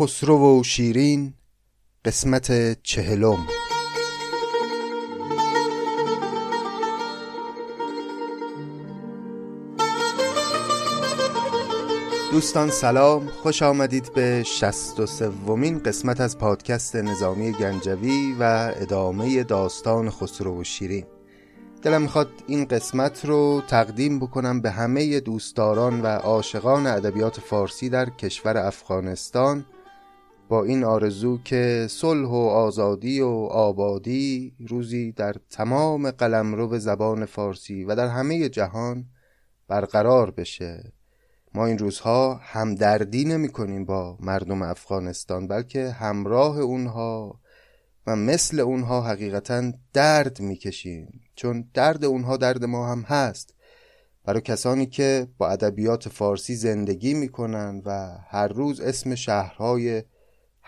خسرو و شیرین قسمت چهلم. دوستان سلام خوش آمدید به شست و سومین قسمت از پادکست نظامی گنجوی و ادامه داستان خسرو و شیرین. دلم می‌خواد این قسمت رو تقدیم بکنم به همه دوستداران و عاشقان ادبیات فارسی در کشور افغانستان با این آرزو که صلح و آزادی و آبادی روزی در تمام قلمرو زبان فارسی و در همه جهان برقرار بشه. ما این روزها همدردی نمی کنیم با مردم افغانستان بلکه همراه اونها و مثل اونها حقیقتا درد می‌کشیم چون درد اونها درد ما هم هست. برای کسانی که با ادبیات فارسی زندگی می‌کنن و هر روز اسم شهرهای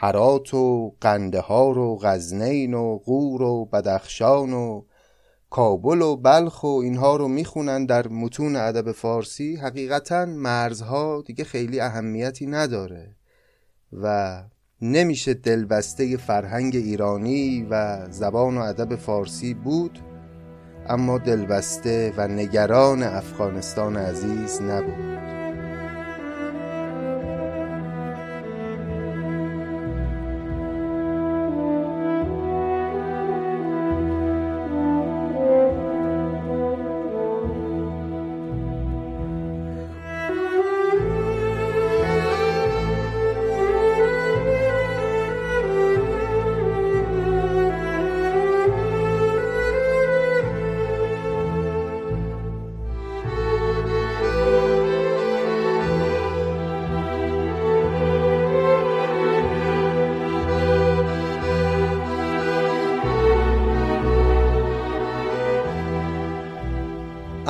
هرات و قندهار و غزنین و غور و بدخشان و کابل و بلخ و اینها رو می‌خونن در متون ادب فارسی. حقیقتا مرزها دیگه خیلی اهمیتی نداره و نمیشه دلبسته فرهنگ ایرانی و زبان و ادب فارسی بود اما دلبسته و نگران افغانستان عزیز نبود.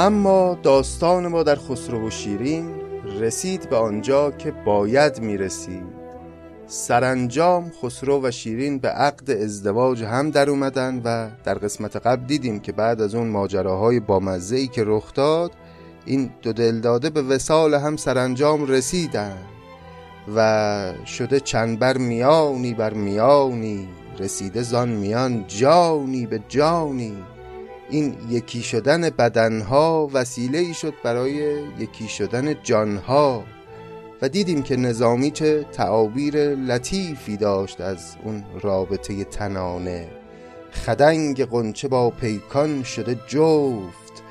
اما داستان ما در خسرو و شیرین رسید به آنجا که باید می‌رسید. سرانجام خسرو و شیرین به عقد ازدواج هم در اومدن و در قسمت قبل دیدیم که بعد از اون ماجراهای بامزه ای که رخ داد این دو دلداده به وسال هم سرانجام رسیدن و شده چند بر میانی بر میانی رسیده زان میان جانی به جانی. این یکی شدن بدنها وسیله ای شد برای یکی شدن جانها و دیدیم که نظامی چه تعابیر لطیفی داشت از اون رابطه تنانه. خدنگ قنچه با پیکان شده جفت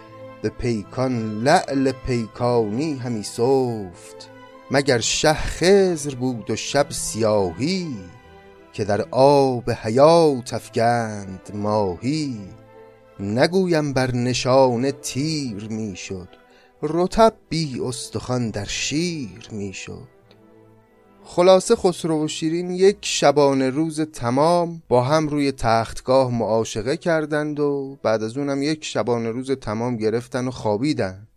به پیکان لعل پیکانی همی صفت مگر شه خزر بود و شب سیاهی که در آب حیات افگند ماهی. نگویم بر نشانه تیر می‌شد. رتب بی استخوان در شیر می‌شد. خلاصه خسرو و شیرین یک شبانه روز تمام با هم روی تختگاه معاشقه کردند و بعد از اونم یک شبانه روز تمام گرفتن و خوابیدن.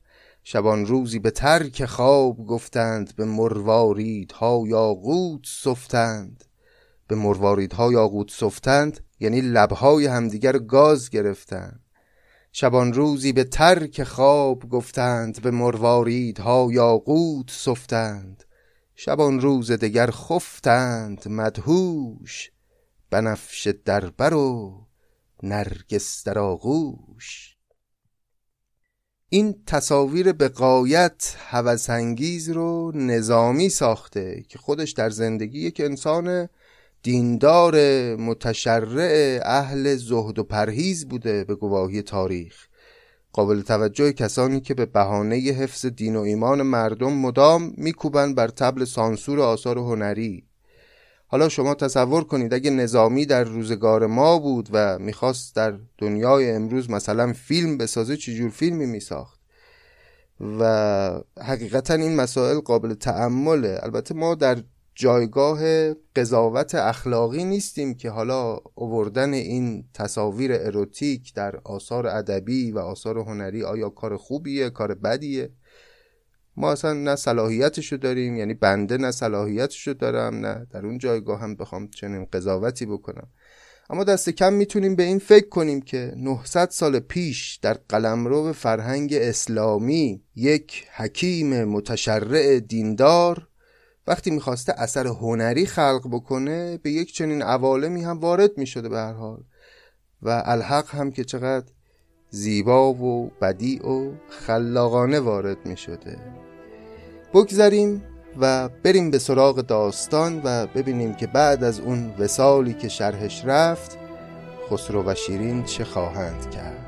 شبان روزی به ترک خواب گفتند به مرواریدها یاقوت سفتند. به مرواریدها یاقوت سفتند یعنی لبهای همدیگر گاز گرفتند. شبان روزی به ترک خواب گفتند به مرواریدها یاقوت سفتند. شبان روز دگر خفتند مدهوش بنفش دربر و نرگس در آغوش. این تصاویر به قایت هوسانگیز رو نظامی ساخته که خودش در زندگی یک انسان دیندار متشرع اهل زهد و پرهیز بوده به گواهی تاریخ. قابل توجه کسانی که به بهانه حفظ دین و ایمان مردم مدام میکوبند بر تبل سانسور آثار هنری. حالا شما تصور کنید اگه نظامی در روزگار ما بود و می‌خواست در دنیای امروز مثلا فیلم بسازه چجور فیلمی میساخت؟ و حقیقتا این مسائل قابل تعمله البته ما در جایگاه قضاوت اخلاقی نیستیم که حالا اووردن این تصاویر اروتیک در آثار ادبی و آثار هنری آیا کار خوبیه کار بدیه؟ ما اصلا نه صلاحیتشو داریم یعنی بنده نه صلاحیتشو دارم نه در اون جایگاه هم بخوام چنین قضاوتی بکنم. اما دست کم می‌تونیم به این فکر کنیم که 900 سال پیش در قلمرو فرهنگ اسلامی یک حکیم متشرع دیندار وقتی می‌خواسته اثر هنری خلق بکنه به یک چنین عوالمی هم وارد می‌شده به هر حال. و الحق هم که چقدر زیبا و بدیع و خلاقانه وارد می‌شده. بگذریم و بریم به سراغ داستان و ببینیم که بعد از اون وسالی که شرحش رفت خسرو و شیرین چه خواهند کرد.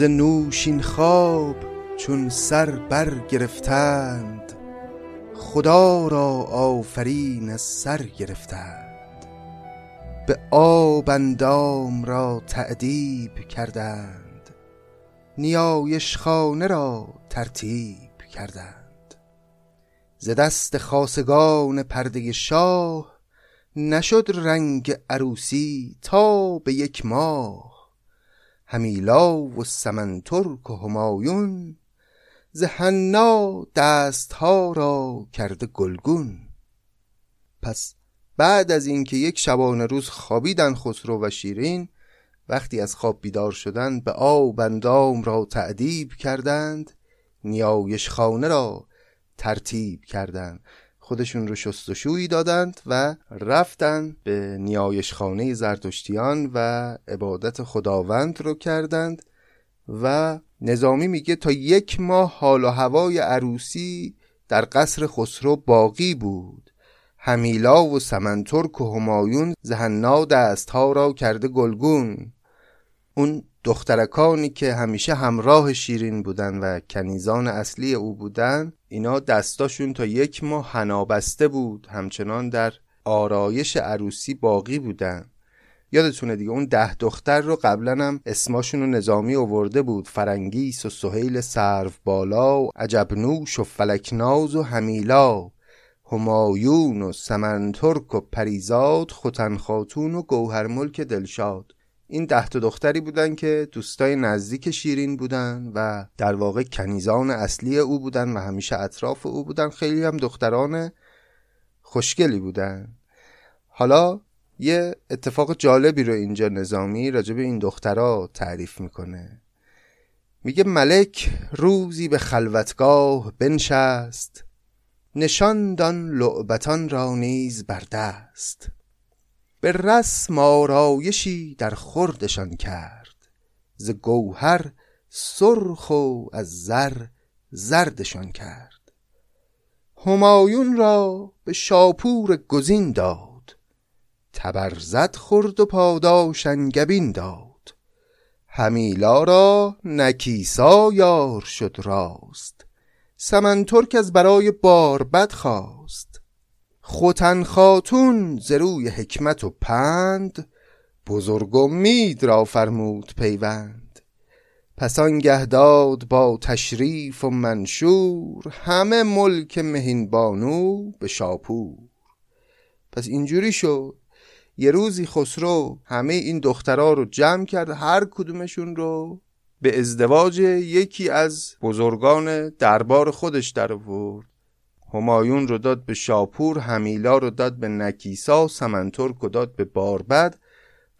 ز نوشین خواب چون سر بر گرفتند خدا را آفرین از سر گرفتند. به آب اندام را تعدیب کردند نیایش خانه را ترتیب کردند. ز دست خاصگان پرده شاه نشد رنگ عروسی تا به یک ماه. همیلا و سمنترک و همایون ز حنا دستها را کرده گلگون. پس بعد از اینکه یک شبانه روز خوابیدن خسرو و شیرین وقتی از خواب بیدار شدند به آب اندام را تعدیب کردند نیایش خانه را ترتیب کردند. خودشون رو شستشویی دادند و رفتن به نیایش خانه زرتشتیان و عبادت خداوند رو کردند و نظامی میگه تا یک ماه حال و هوای عروسی در قصر خسرو باقی بود. همیلا و سمنترک و همایون زهنا دستها را کرده گلگون. اون دخترکانی که همیشه همراه شیرین بودن و کنیزان اصلی او بودن اینا دستاشون تا یک ماه هنابسته بود همچنان در آرایش عروسی باقی بودن. یادتونه دیگه اون ده دختر رو قبلا هم اسماشون رو نظامی اوورده بود. فرنگیس و سهیل سرو بالا و عجبنوش و فلکناز و همیلا همایون و سمنترک و پریزاد خوتن خاتون و گوهر ملک دلشاد. این ده تا دختری بودن که دوستای نزدیک شیرین بودن و در واقع کنیزان اصلی او بودن و همیشه اطراف او بودن. خیلی هم دختران خوشگلی بودن. حالا یه اتفاق جالبی رو اینجا نظامی راجب این دخترها تعریف می‌کنه. میگه ملک روزی به خلوتگاه بنشست نشاندان لعبتان را نیز بر دست. به رسم آرایشی در خوردشان کرد. ز گوهر سرخ و از زر زردشان کرد. همایون را به شاپور گزین داد. تبرزد خورد و پاداش انگبین داد. همیلا را نکیسا یار شد راست. سمنترک از برای باربد خواست. خوتن خاتون ز روی حکمت و پند بزرگ امید را فرمود پیوند. پس آنگه داد با تشریف و منشور همه ملک مهین بانو به شاپور. پس اینجوری شد یه روزی خسرو همه این دخترها رو جمع کرد هر کدومشون رو به ازدواج یکی از بزرگان دربار خودش در آورد. همایون رو داد به شاپور همیلا رو داد به نکیسا سمنترک رو داد به باربد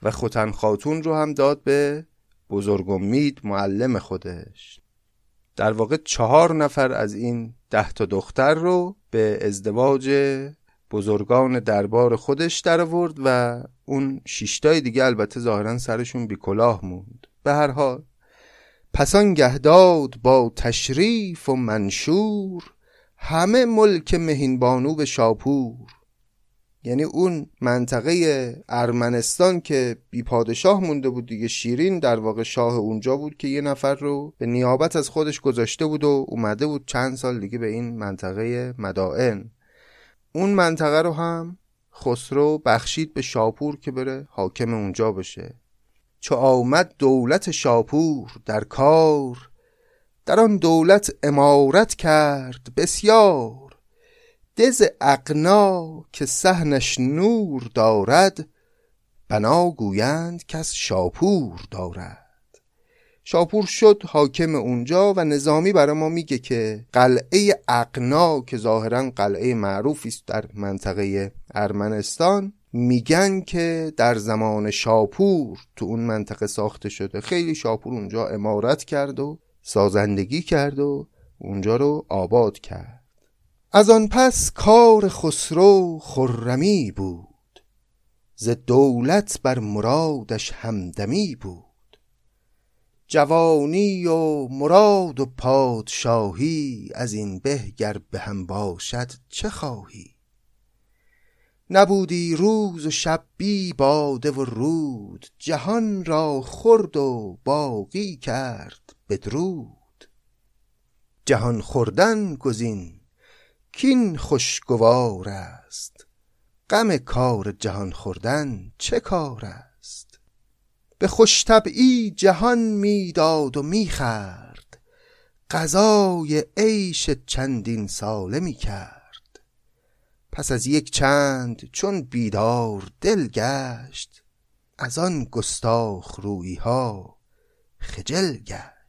و خوتن خاتون رو هم داد به بزرگ امید معلم خودش. در واقع چهار نفر از این ده تا دختر رو به ازدواج بزرگان دربار خودش در آورد و اون شیشتای دیگه البته ظاهرا سرشون بی کلاه موند. به هر حال پسان گهداد با تشریف و منشور همه ملک مهین بانو به شاپور. یعنی اون منطقه ارمنستان که بی پادشاه مونده بود دیگه شیرین در واقع شاه اونجا بود که یه نفر رو به نیابت از خودش گذاشته بود و اومده بود چند سال دیگه به این منطقه مدائن. اون منطقه رو هم خسرو بخشید به شاپور که بره حاکم اونجا بشه. چو آمد دولت شاپور در کار در آن دولت امارت کرد بسیار دز اقنا که سهنش نور دارد بنا گویند کس شاپور دارد. شاپور شد حاکم اونجا و نظامی برای ما میگه که قلعه اقنا که ظاهرا قلعه معروفی است در منطقه ارمنستان میگن که در زمان شاپور تو اون منطقه ساخته شده. خیلی شاپور اونجا امارت کرد و سازندگی کرد و اونجا رو آباد کرد. از آن پس کار خسرو خرمی بود. ز دولت بر مرادش همدمی بود. جوانی و مراد و پادشاهی از این به گر به هم باشد چه خواهی؟ نبودی روز و شب بی باده و رود جهان را خورد و باقی کرد. بدرود. جهان خوردن گزین کین خوشگوار است. غم کار جهان خوردن چه کار است؟ به خوش طبعی جهان می‌داد و می‌خرد. غذای عیش چندین ساله می‌کرد. پس از یک چند چون بیدار دل گشت از آن گستاخ رویی ها خجل گشت.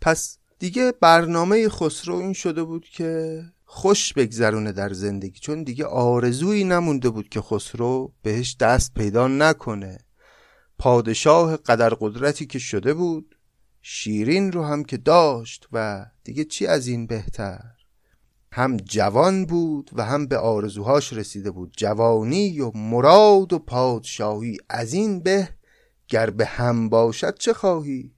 پس دیگه برنامه خسرو این شده بود که خوش بگذرونه در زندگی چون دیگه آرزویی نمونده بود که خسرو بهش دست پیدا نکنه. پادشاه قدر قدرتی که شده بود شیرین رو هم که داشت و دیگه چی از این بهتر؟ هم جوان بود و هم به آرزوهاش رسیده بود. جوانی و مراد و پادشاهی از این به گر به هم باشد چه خواهی؟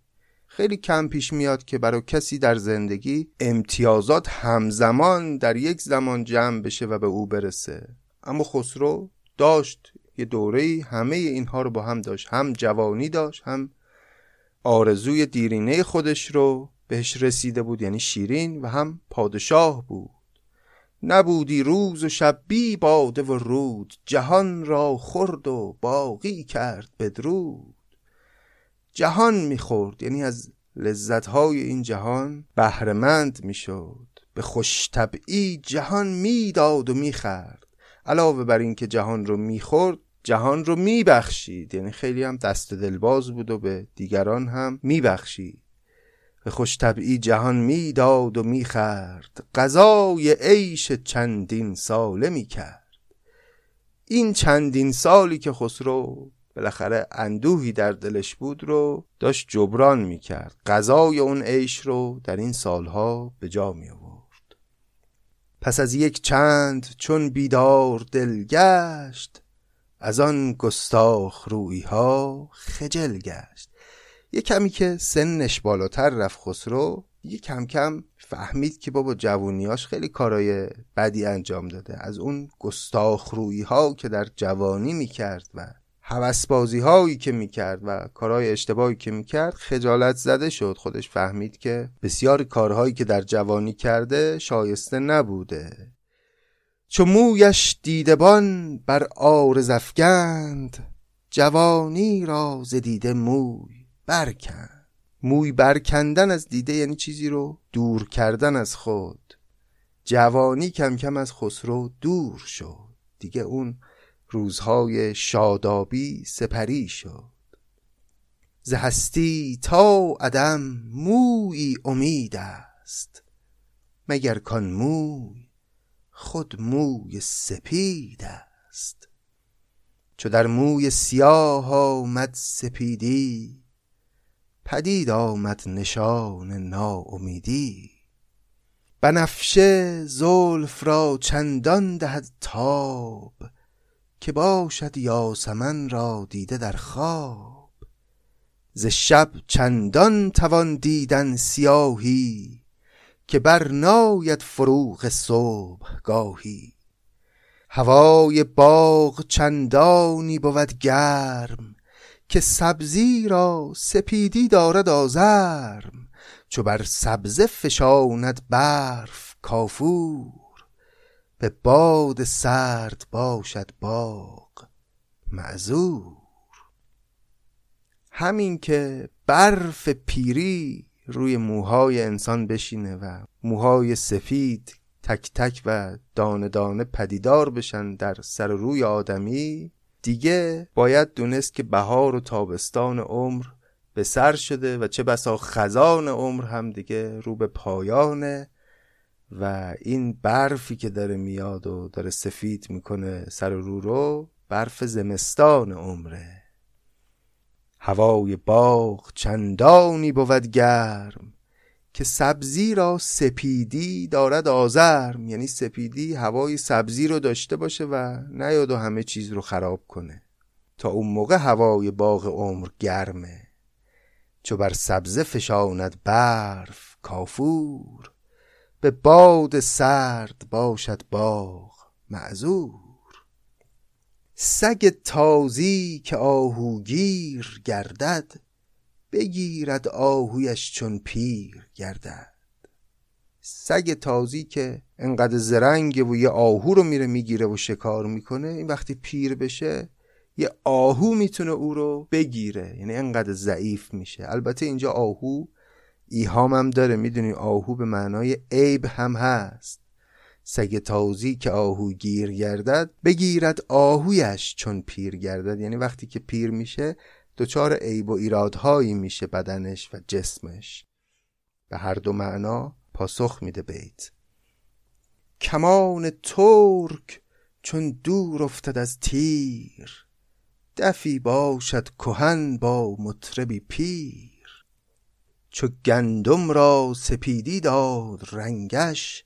خیلی کم پیش میاد که برای کسی در زندگی امتیازات همزمان در یک زمان جمع بشه و به او برسه. اما خسرو داشت یه دوره همه اینها رو با هم داشت. هم جوانی داشت هم آرزوی دیرینه خودش رو بهش رسیده بود یعنی شیرین و هم پادشاه بود. نبودی روز و شب بی باده و رود جهان را خورد و باقی کرد بدرود. جهان می‌خورد. یعنی از لذتهای این جهان بهرهمند می‌شد. به خوش جهان می‌داد و می‌خرد. علاوه بر اینکه جهان رو می‌خورد جهان رو میبخشید. یعنی خیلی هم دست دلباز بود و به دیگران هم میبخشید. به خوش جهان می‌داد و می‌خرد. غذای عیش چندین ساله می‌کرد. این چندین سالی که خسرو بالاخره اندوهی در دلش بود رو داشت جبران می‌کرد. غذای اون عیش رو در این سالها به جا می آورد پس از یک چند چون بیدار دل گشت از آن گستاخ روی ها خجل گشت. یه کمی که سنش بالاتر رفت خسرو یه کم کم فهمید که بابا جوونیاش خیلی کارای بدی انجام داده. از اون گستاخ روی ها که در جوانی می‌کرد و حوسبازی هایی که می‌کرد و کارهای اشتباهی که می‌کرد خجالت زده شد. خودش فهمید که بسیار کارهایی که در جوانی کرده شایسته نبوده. چو مویش دیدبان بر آرز افگند جوانی را ز دیده موی برکند. موی برکندن از دیده یعنی چیزی رو دور کردن از خود. جوانی کم کم از خسرو دور شد. دیگه اون روزهای شادابی سپری شد. ز هستی تا عدم مویی امید است مگر کان موی خود موی سپید است. چو در موی سیاه آمد سپیدی پدید آمد نشان ناامیدی. بنفشه زلف را چندان دهد تاب که باشد یاسمن را دیده در خواب. ز شب چندان توان دیدن سیاهی که برناید فروغ صبح گاهی هوای باغ چندانی بود گرم که سبزی را سپیدی دارد آزرم چو بر سبزه فشاند برف کافور. به باد سرد باشد باغ معذور. همین که برف پیری روی موهای انسان بشینه و موهای سفید تک تک و دانه دانه پدیدار بشن در سر روی آدمی دیگه باید دونست که بهار و تابستان عمر به سر شده و چه بسا خزان عمر هم دیگه رو به پایانه و این برفی که داره میاد و داره سفید می‌کنه سر رو رو برف زمستان عمره. هوای باغ چندانی بود گرم که سبزی را سپیدی دارد آزرم. یعنی سپیدی هوای سبزی رو داشته باشه و نیاد و همه چیز رو خراب کنه. تا اون موقع هوای باغ عمر گرمه. چو بر سبزه فشاند برف کافور. به باد سرد باشد باغ معذور. سگ تازی که آهوگیر گردد بگیرد آهویش چون پیر گردد. سگ تازی که انقدر زرنگه و یه آهو رو میره می‌گیره و شکار می‌کنه این وقتی پیر بشه یه آهو می‌تونه او رو بگیره. یعنی انقدر ضعیف میشه. البته اینجا آهو ایهام هم داره می‌دونی؟ آهو به معنای عیب هم هست. سگ تازی که آهو گیر گردد بگیرد آهویش چون پیر گردد. یعنی وقتی که پیر میشه دچار عیب و ایرادهایی میشه بدنش و جسمش. به هر دو معنا پاسخ میده بیت. کمان ترک چون دور افتد از تیر. دفی باشد کهن با مطربی پیر. چو گندم را سپیدی داد رنگش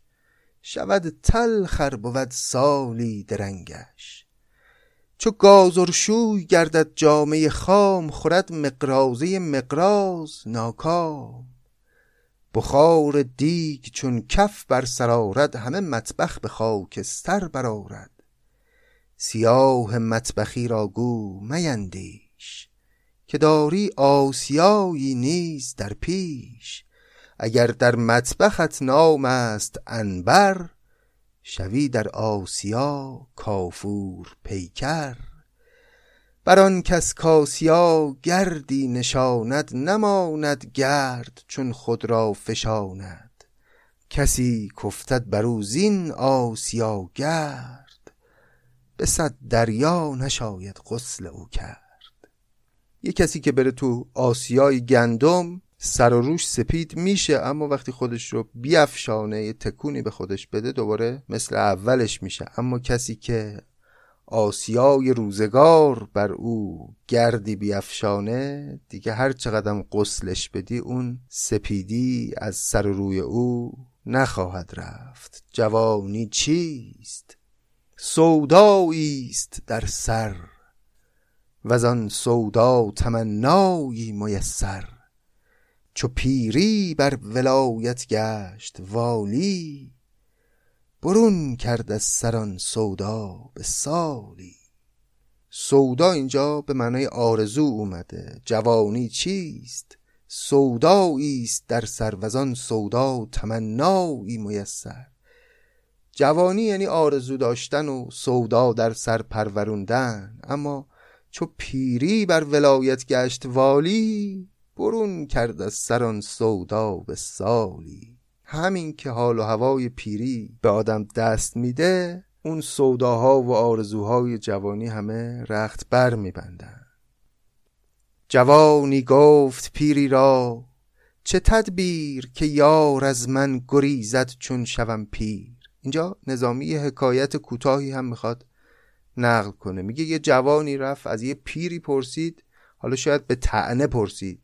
شود تلخر بود سالی درنگش. چو گازرشوی گردد جامه خام خورد مقرازه مقراز ناکام. بخار دیگ چون کف بر سرارد همه مطبخ به خاکستر برارد سیاه مطبخی را گو میندیش. که داری آسیایی نیز در پیش. اگر در مطبخت نام است انبر شوی در آسیا کافور پیکر. بر آن کس کاسیا گردی نشاند نماند گرد چون خود را فشاند. کسی کفتد بر او زین آسیا گرد به صد دریا نشاید غسل او کرد. یه کسی که بره تو آسیای گندم سر و روش سپید میشه اما وقتی خودش رو بیافشانه یه تکونی به خودش بده دوباره مثل اولش میشه. اما کسی که آسیای روزگار بر او گردی بیافشانه دیگه هر چقدر قسلش بدی اون سپیدی از سر روی او نخواهد رفت. جوانی چیست؟ سودایی است در سر. و آن سودا تمنایی میسر. چو پیری بر ولایت گشت والی برون کرد از سران سودا به سالی. سودا اینجا به معنای آرزو اومده جوانی چیست؟ سودایی است در سروزان سودا تمنایی میسر. جوانی یعنی آرزو داشتن و سودا در سر پروروندن اما چو پیری بر ولایت گشت والی برون کرد از سران سودا به سالی. همین که حال و هوای پیری به آدم دست میده اون سوداها و آرزوهای جوانی همه رخت بر میبندن. جوانی گفت پیری را چه تدبیر که یار از من گریزد چون شوم پیر. اینجا نظامی حکایت کوتاهی هم می‌خواد. نقل کنه. میگه یه جوانی رفت از یه پیری پرسید حالا شاید به تعنه پرسید.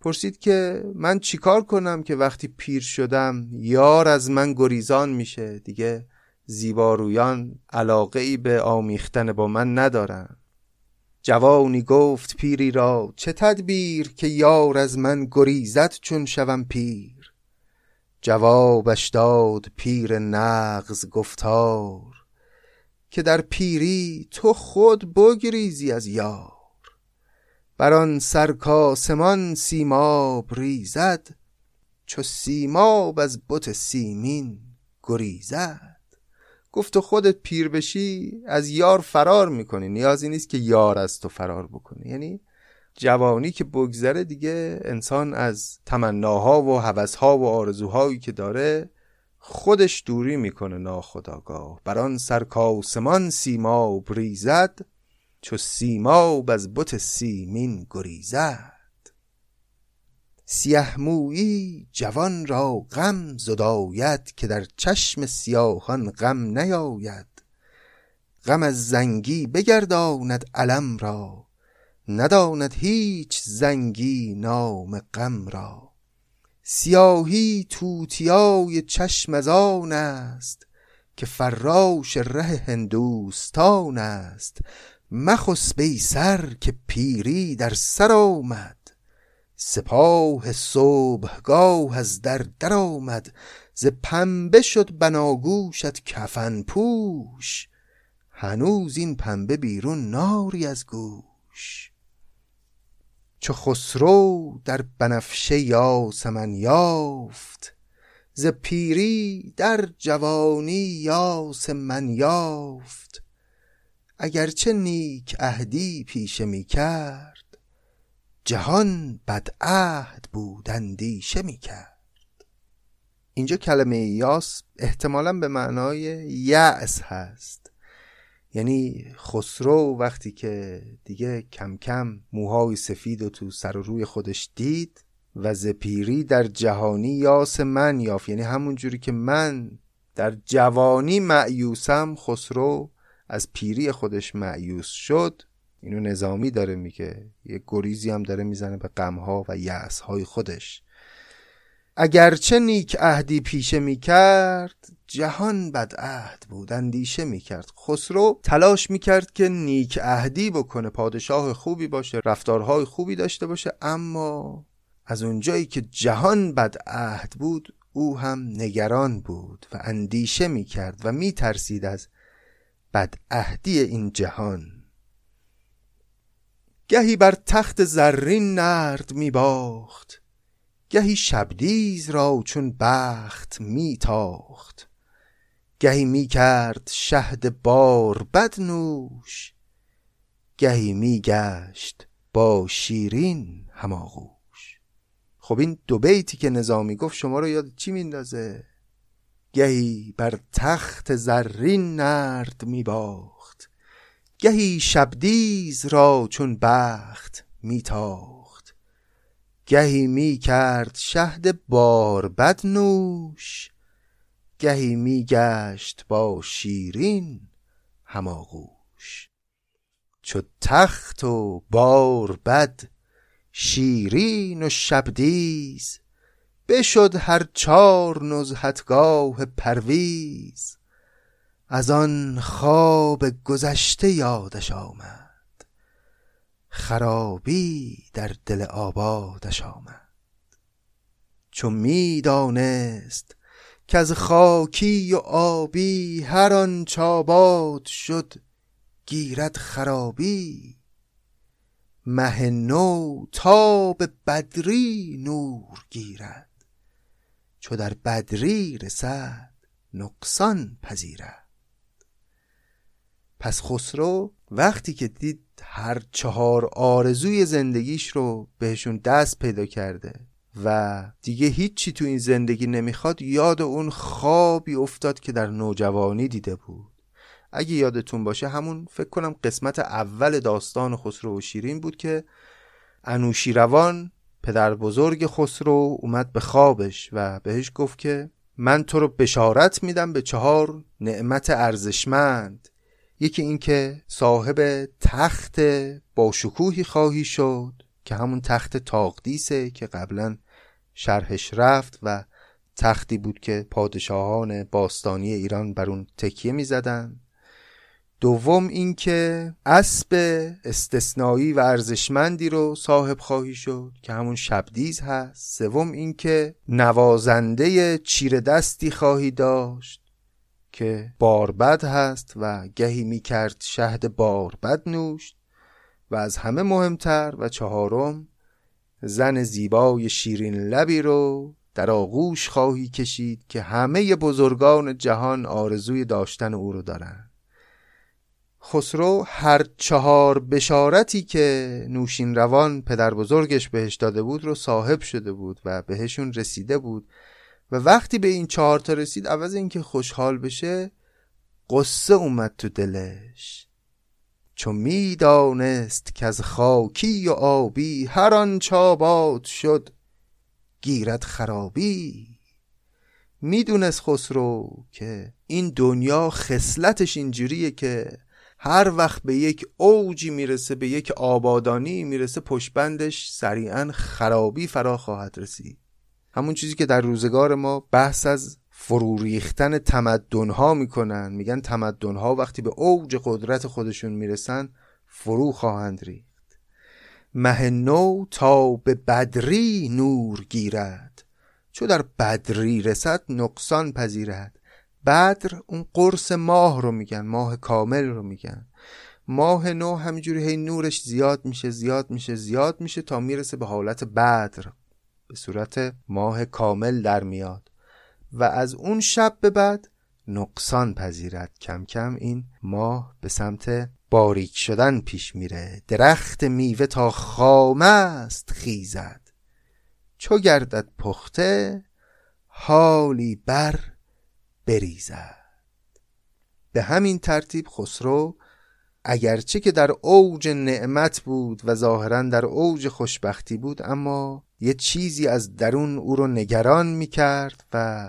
پرسید که من چیکار کنم که وقتی پیر شدم یار از من گریزان میشه؟ دیگه زیبارویان علاقه ای به آمیختن با من ندارن. جوانی گفت پیری را چه تدبیر که یار از من گریزد چون شوم پیر؟ جوابش داد پیر نغز گفتار. که در پیری تو خود بگریزی از یار. بر آن سرکاسمان سیماب ریزد چو سیماب از بت سیمین گریزد. گفت تو خودت پیر بشی از یار فرار می‌کنی نیازی نیست که یار از تو فرار بکنه یعنی جوانی که بگذره دیگه انسان از تمناها و هوسها و آرزوهایی که داره خودش دوری می‌کنه ناخداگاه بر آن سرکاسمان سیماب ریزد چو سیماب از بت سیمین گریزد. سیه مویی جوان را غم زداید که در چشم سیاهان غم نیاید. غم از زنگی بگرداند علم را نداند هیچ زنگی نام غم را. سیاهی توتیای چشم از آن است که فراش ره هندوستان است. مخس بی سر که پیری در سر آمد. سپاه صبحگاه از در در آمد. ز پنبه شد بناگوشت کفن پوش. هنوز این پنبه بیرون ناری از گوش. چو خسرو در بنفشه یاسمن یافت ز پیری در جوانی یاسمن یافت. اگرچه نیک عهدی پیشه می کرد جهان بدعهد بود اندیشه می کرد. اینجا کلمه یاس احتمالا به معنای یأس هست. یعنی خسرو وقتی که دیگه کم کم موهای سفید و تو سر و روی خودش دید و زپیری در جهانی یاس من یافت. یعنی همون جوری که من در جوانی معیوسم خسرو از پیری خودش معیوس شد. اینو نظامی داره میگه. یه گریزی هم داره می‌زنه به غمها و یأسهای خودش. اگرچه نیک عهدی پیشه می‌کرد جهان بد عهد بود. اندیشه می‌کرد. خسرو تلاش می‌کرد که نیک عهدی بکنه. پادشاه خوبی باشه رفتارهای خوبی داشته باشه. اما از اونجایی که جهان بد عهد بود او هم نگران بود و اندیشه می‌کرد و میترسید از بد عهدی این جهان. گهی بر تخت زرین نرد می باخت گهی شبدیز را چون بخت می تاخت گهی می کرد شهد بار بد نوش گهی می گشت با شیرین هماغوش خب این دو بیتی که نظامی گفت شما رو یاد چی میندازه؟ گهی بر تخت زرین نرد می باخت گهی شبدیز را چون بخت میتاخت گهی می کرد شهد بد نوش گهی می گشت با شیرین هماغوش چو تخت و بد شیرین و شبدیز بشد هر چار نزهتگاه پرویز. از آن خواب گذشته یادش آمد خرابی در دل آبادش آمد. چون می‌دانست که از خاکی و آبی هر آن چاباد شد گیرد خرابی. مه نو تا به بدری نور گیرد چو در بدری رسد نقصان پذیرد. پس خسرو وقتی که دید هر چهار آرزوی زندگیش رو بهشون دست پیدا کرده و دیگه هیچی تو این زندگی نمی‌خواد یاد اون خوابی افتاد که در نوجوانی دیده بود. اگه یادتون باشه همون فکر کنم قسمت اول داستان خسرو و شیرین بود که انوشیروان پدر بزرگ خسرو اومد به خوابش و بهش گفت که من تو رو بشارت میدم به چهار نعمت ارزشمند. یکی اینکه صاحب تخت با شکوهی خواهی شد. که همون تخت تاقدیسه که قبلا شرحش رفت و تختی بود که پادشاهان باستانی ایران بر اون تکیه می زدن. دوم اینکه اسب استثنایی و ارزشمندی رو صاحب خواهی شد که همون شبدیز هست سوم اینکه نوازنده چیر دستی خواهی داشت که باربد هست و گهی می کرد شهد باربد نوشت و از همه مهمتر و چهارم زن زیبای شیرین لبی رو در آغوش خواهی کشید که همه بزرگان جهان آرزوی داشتن او رو دارن خسرو هر چهار بشارتی که نوشین روان پدر بزرگش بهش داده بود رو صاحب شده بود و بهشون رسیده بود و وقتی به این چهار تا رسید عوض اینکه خوشحال بشه قصه اومد تو دلش. چون می‌دانست که از خاکی و آبی هر آن چاباد شد گیرد خرابی. می‌دونست خسرو که این دنیا خصلتش اینجوریه که هر وقت به یک اوجی می‌رسه به یک آبادانی می‌رسه پشبندش سریعا خرابی فرا خواهد رسید. همون چیزی که در روزگار ما بحث از فرو ریختن تمدنها می‌کنن. میگن تمدنها وقتی به اوج قدرت خودشون می‌رسن فرو خواهند ریخت. مه نو تا به بدری نور گیرد. چو در بدری رسد نقصان پذیرد. بدر اون قرص ماه رو میگن ماه کامل رو میگن. ماه نو همینجوری هی نورش زیاد میشه زیاد میشه زیاد میشه تا می‌رسه به حالت بدر. به صورت ماه کامل در میاد. و از اون شب به بعد نقصان پذیرد. کم کم این ماه به سمت باریک شدن پیش میره. درخت میوه تا خامه است خیزد. چو گردد پخته حالی بر بریزد. به همین ترتیب خسرو اگرچه که در اوج نعمت بود و ظاهرا در اوج خوشبختی بود اما یه چیزی از درون او رو نگران می کرد و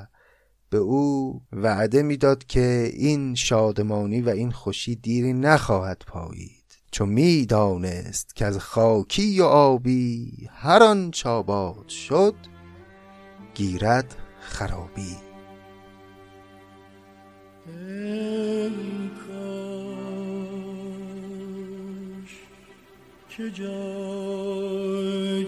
به او وعده می‌داد که این شادمانی و این خوشی دیری نخواهد پایید. چون می‌دانست که از خاکی و آبی هر آن چاباد شد گیرد خرابی. که جای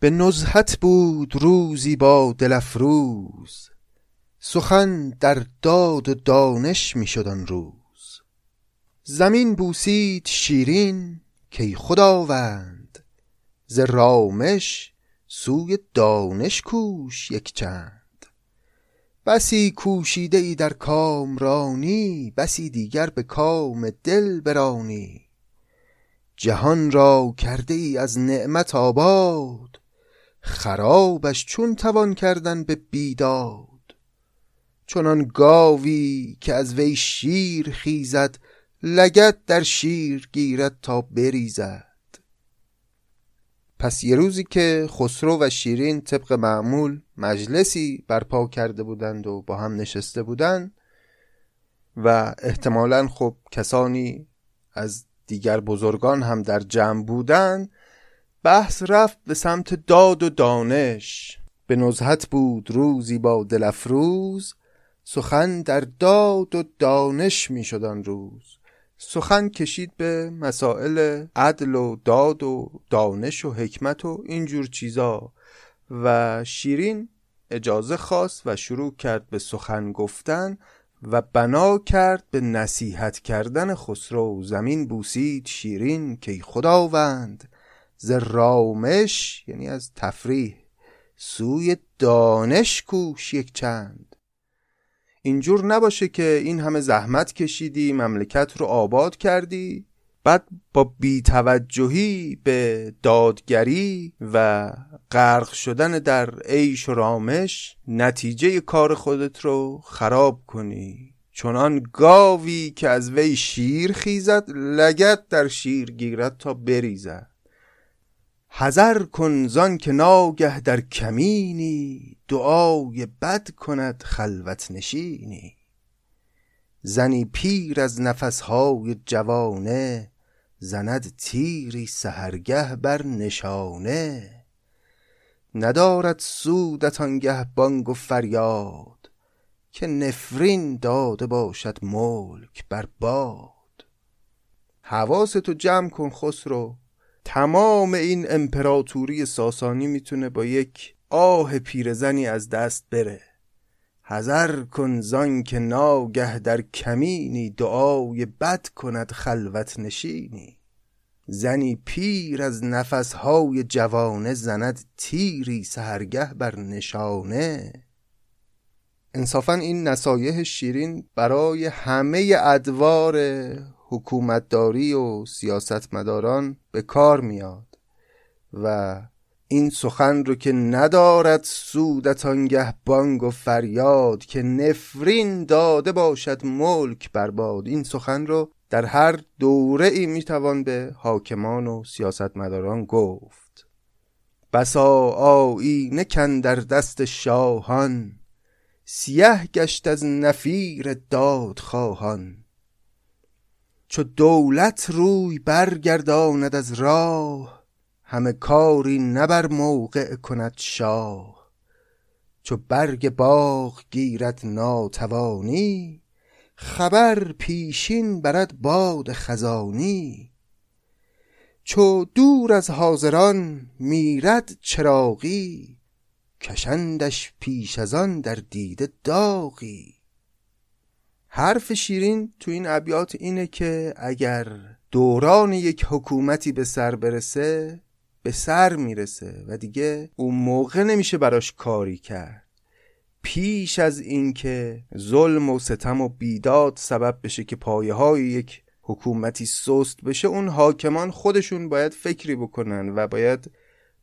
به نزهت بود روزی با دل افروز سخن در داد و دانش می شد آن روز. زمین بوسید شیرین کی خداوند. ز رامش سوی دانش کوش یک چند. بسی کوشیده ای در کامرانی بسی دیگر به کام دل برانی. جهان را کرده ای از نعمت آباد خرابش چون توان کردن به بیداد. چنان گاوی که از وی شیر خیزد لگت در شیر گیرد تا بریزد. پس یه روزی که خسرو و شیرین طبق معمول مجلسی برپا کرده بودند و با هم نشسته بودند و احتمالا خب کسانی از دیگر بزرگان هم در جمع بودند بحث رفت به سمت داد و دانش. به نزهت بود روزی با دلفروز سخن در داد و دانش می شدن روز. سخن کشید به مسائل عدل و داد و دانش و حکمت و اینجور چیزا. و شیرین اجازه خواست و شروع کرد به سخن گفتن و بنا کرد به نصیحت کردن خسرو. زمین بوسید شیرین که خداوند! ز رامش یعنی از تفریح سوی دانش کوش یک چند. اینجور نباشه که این همه زحمت کشیدی مملکت رو آباد کردی. بعد با بیتوجهی به دادگری و غرق شدن در عیش و رامش نتیجه کار خودت رو خراب کنی. چنان گاوی که از وی شیر خیزد لگت در شیر گیرد تا بریزد. حذر کن زان که ناگه در کمینی دعای بد کند خلوت نشینی. زنی پیر از نفسهای جوانه زند تیری سهرگه بر نشانه. ندارد سودت آنگه بانگ و فریاد که نفرین داده باشد ملک بر باد. حواستو جمع کن خسرو تمام این امپراتوری ساسانی می‌تونه با یک آه پیرزنی از دست بره. حذر کن زان که ناگه در کمینی دعای بد کند خلوت نشینی. زنی پیر از نفسهای جوانه زند تیری سهرگه بر نشانه. انصافا این نصایح شیرین برای همه ادوار حکومتداری و سیاستمداران به کار میاد و این سخن رو که ندارد سودت آنگه بانگ و فریاد که نفرین داده باشد ملک برباد این سخن رو در هر دوره ای می‌توان به حاکمان و سیاستمداران گفت. بسا آیینه کن در دست شاهان سیه گشت از نفیر داد خواهان چو دولت روی برگرداند از راه همه کاری نبر موقع کند شاه. چو برگ باغ گیرد ناتوانی خبر پیشین برد باد خزانی. چو دور از حاضران میرد چراغی کشندش پیش از آن در دیده داغی. حرف شیرین تو این ابیات اینه که اگر دوران یک حکومتی به سر برسه به سر می‌رسه و دیگه اون موقع نمیشه براش کاری کرد. پیش از اینکه ظلم و ستم و بیداد سبب بشه که پایه های یک حکومتی سست بشه اون حاکمان خودشون باید فکری بکنن و باید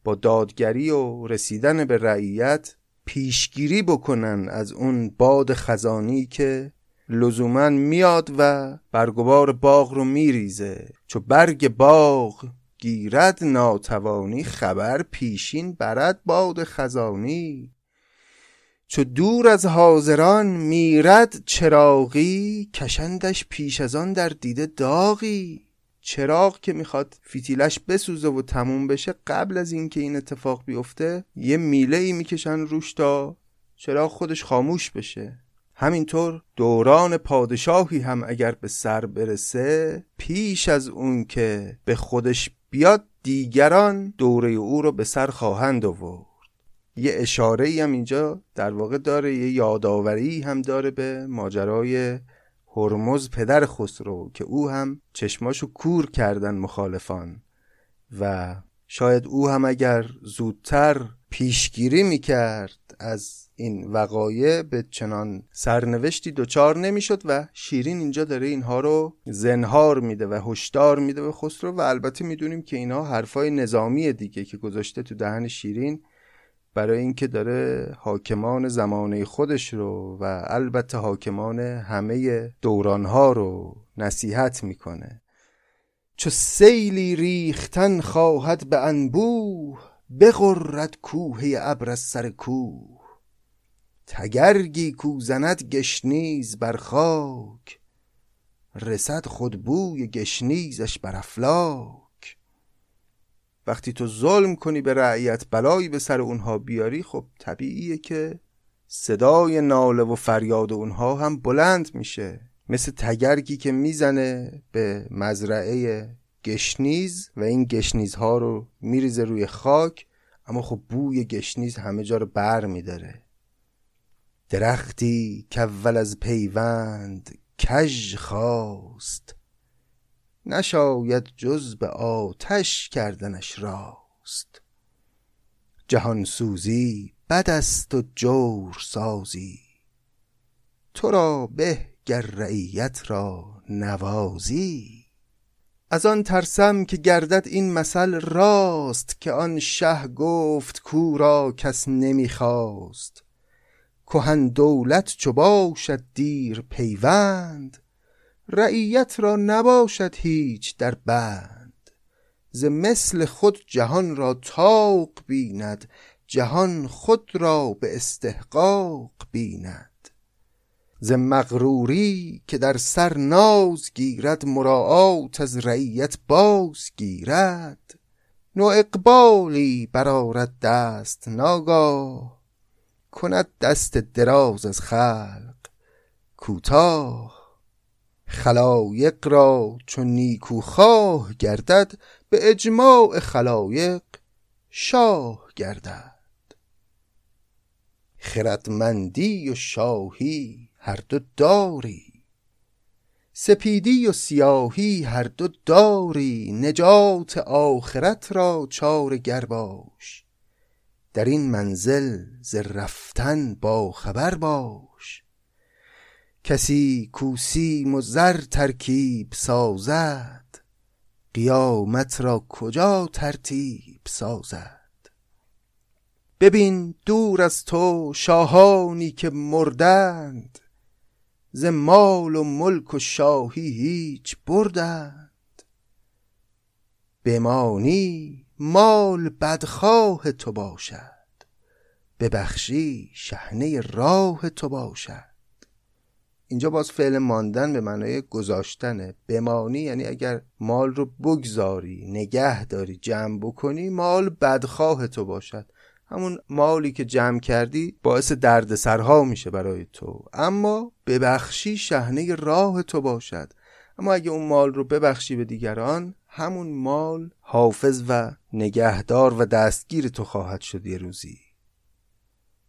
با دادگری و رسیدن به رعیت پیشگیری بکنن از اون باد خزانی که لزوما میاد و برگبار باغ رو میریزه. چو برگ باغ گیرد ناتوانی خبر پیشین برد باد خزانی. چو دور از حاضران میرد چراغی کشندش پیش از آن در دیده داغی. چراغ که می‌خواد فیتیلش بسوزه و تموم بشه قبل از اینکه این اتفاق بیفته یه میله ای می‌کشن روش تا چراغ خودش خاموش بشه. همینطور دوران پادشاهی هم اگر به سر برسه پیش از اون که به خودش بیاد دیگران دوره او رو به سر خواهند آورد. یه اشاره هم اینجا در واقع داره یه یادآوری هم داره به ماجرای هرمز پدر خسرو که او هم چشماشو کور کردن مخالفان و شاید او هم اگر زودتر پیشگیری می‌کرد از این وقایع به چنان سرنوشتی دچار نمی‌شد و شیرین اینجا داره اینها رو زنهار میده و هشدار میده به خسرو و البته می‌دونیم که اینها حرفای نظامی دیگه که گذاشته تو دهن شیرین برای اینکه داره حاکمان زمانه خودش رو و البته حاکمان همه دورانها رو نصیحت می‌کنه. چو سیلی ریختن خواهد به انبوه بغرد کوه ابر از سر کوه. تگرگی کو زند گشنیز بر خاک رسد خود بوی گشنیزش بر افلاک. وقتی تو ظلم کنی به رعیت بلایی به سر اونها بیاری خب طبیعیه که صدای ناله و فریاد اونها هم بلند میشه. مثل تگرگی که می‌زنه به مزرعه گشنیز و این گشنیزها رو میریزه روی خاک اما خب بوی گشنیز همه جا رو بر میداره. درختی که اول از پیوند کژ خواست نشاید جز به آتش کردنش راست. جهان سوزی بد است و جور سازی. تو را به گر رعیت را نوازی. از آن ترسم که گردد این مثل راست که آن شه گفت کو را کس نمی‌خواست. کهن دولت چو باشد دیر پیوند رعیت را نباشد هیچ در بند. ز مثل خود جهان را طاق بیند جهان خود را به استحقاق بیند. ز مغروری که در سر ناز گیرد مراعات از رعیت باز گیرد. نو اقبالی برارد دست ناگاه کند دست دراز از خلق. کوتاه خلایق را چون نیکوخواه گردد به اجماع خلایق شاه گردد. خردمندی و شاهی هر دو داری سپیدی و سیاهی هر دو داری. نجات آخرت را چار گر باش در این منزل ز رفتن با خبر باش. کسی کو سیم و زر ترکیب سازد قیامت را کجا ترتیب سازد؟ ببین دور از تو شاهانی که مردند ز مال و ملک و شاهی هیچ بردند. بمانی مال بدخواه تو باشد. ببخشی شهنه راه تو باشد. اینجا باز فعل ماندن به معنای گذاشتنه. بمانی یعنی اگر مال رو بگذاری نگه داری جمع بکنی مال بدخواه تو باشد. همون مالی که جمع کردی باعث دردسرها میشه برای تو. اما ببخشی شهنه راه تو باشد. اما اگه اون مال رو ببخشی به دیگران همون مال حافظ و نگهدار و دستگیر تو خواهد شد یه روزی.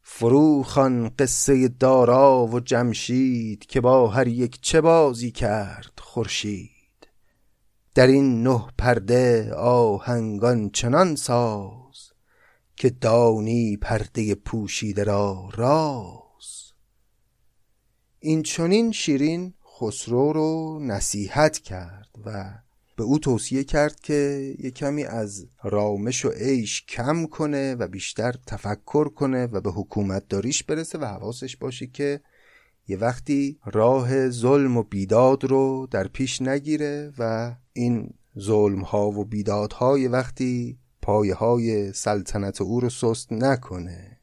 فروخان قصه دارا و جمشید که با هر یک چه بازی کرد خورشید. در این نه پرده آهنگان چنان ساز که دانی پرده پوشیده را راز. این چنین شیرین خسرو رو نصیحت کرد و به او توصیه کرد که یه کمی از رامش و عیش کم کنه و بیشتر تفکر کنه و به حکومت داریش برسه و حواسش باشه که یه وقتی راه ظلم و بیداد رو در پیش نگیره و این ظلم ها و بیداد ها یه وقتی پایه های سلطنت او رو سست نکنه.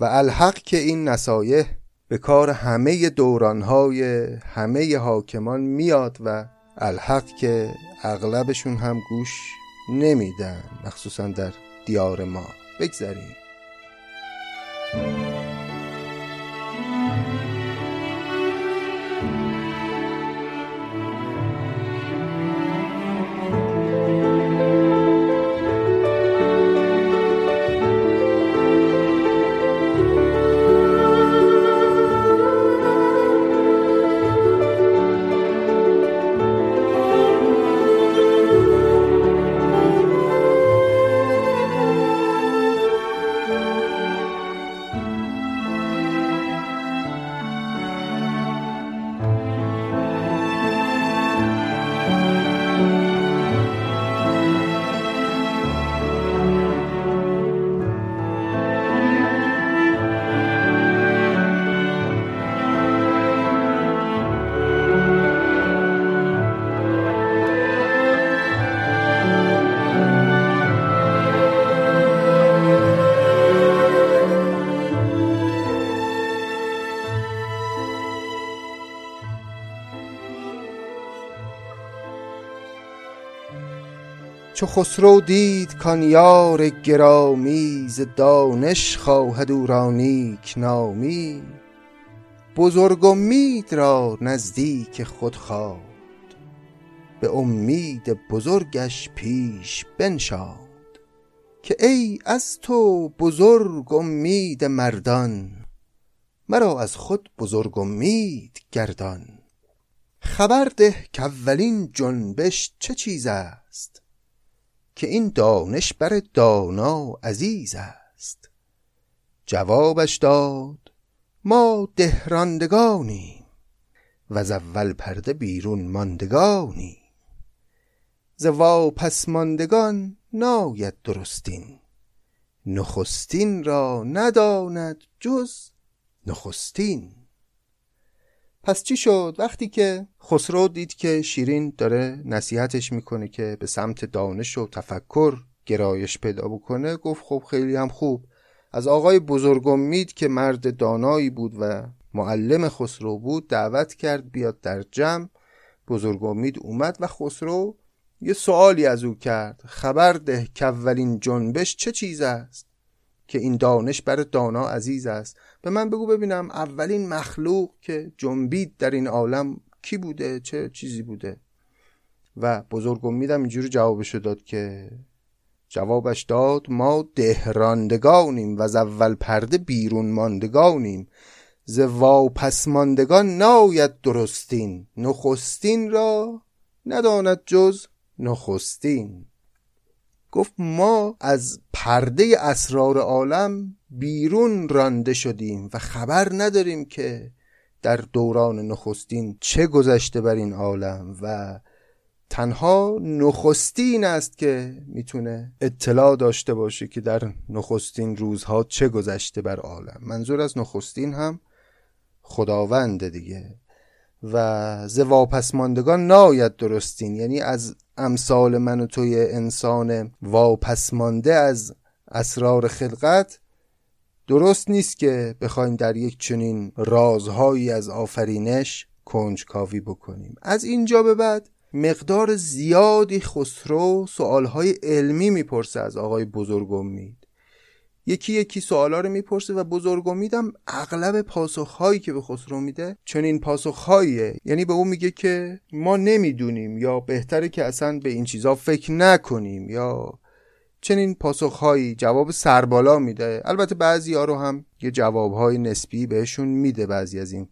و الحق که این نصایح به کار همه دورانهای همه حاکمان میاد و الحق که اغلبشون هم گوش نمیدن مخصوصا در دیار ما. بگذاریم. چو خسرو دید کان یار گرامی ز دانش خواهد او را نیک نامی. بزرگ امید را نزدیک خود خواند به امید بزرگش پیش بنشاند که ای از تو بزرگ امید مردان مرا از خود بزرگ امید گردان. خبر ده کاولین جنبش چه چیز است؟ که این دانش بر دانا عزیز است. جوابش داد ما دهراندگانیم وز اول پرده بیرون ماندگانیم. ز واپس ماندگان ناید درستین نخستین را نداند جز نخستین. پس چی شد؟ وقتی که خسرو دید که شیرین داره نصیحتش می‌کنه که به سمت دانش و تفکر گرایش پیدا بکنه گفت خب خیلی هم خوب. از آقای بزرگ امید که مرد دانایی بود و معلم خسرو بود دعوت کرد بیاد در جمع. بزرگ امید اومد و خسرو یه سوالی از او کرد. خبر ده که اولین جنبش چه چیز است؟ که این دانش بر دانا عزیز است. به من بگو ببینم اولین مخلوق که جنبید در این عالم کی بوده؟ چه چیزی بوده؟ و بزرگ امیدم اینجوری جوابشو داد که جوابش داد ما دهراندگانیم و از اول پرده بیرون ماندگانیم. ز واپس ماندگان ناید درستین نخستین را نداند جز نخستین. گفت ما از پرده اسرار عالم بیرون رانده شدیم و خبر نداریم که در دوران نخستین چه گذشته بر این عالم و تنها نخستین است که می‌تونه اطلاع داشته باشه که در نخستین روزها چه گذشته بر عالم. منظور از نخستین هم خداوند دیگه و ز واپسماندگان ناید درستین. یعنی از امثال من و توی انسان واپسمانده از اسرار خلقت درست نیست که بخوایم در یک چنین رازهایی از آفرینش کنجکاوی بکنیم. از اینجا به بعد مقدار زیادی خسرو سوالهای علمی می‌پرسه از آقای بزرگ امید. یکی یکی سوالا رو می‌پرسه و بزرگ امیدم اغلب پاسخهایی که به خسرو میده چنین پاسخهاییه. یعنی به اون میگه که ما نمی‌دونیم یا بهتره که اصلا به این چیزا فکر نکنیم یا چنین پاسخهایی جواب سربالا میده. البته بعضی ها رو هم یه جوابهای نسبی بهشون میده بعضی از این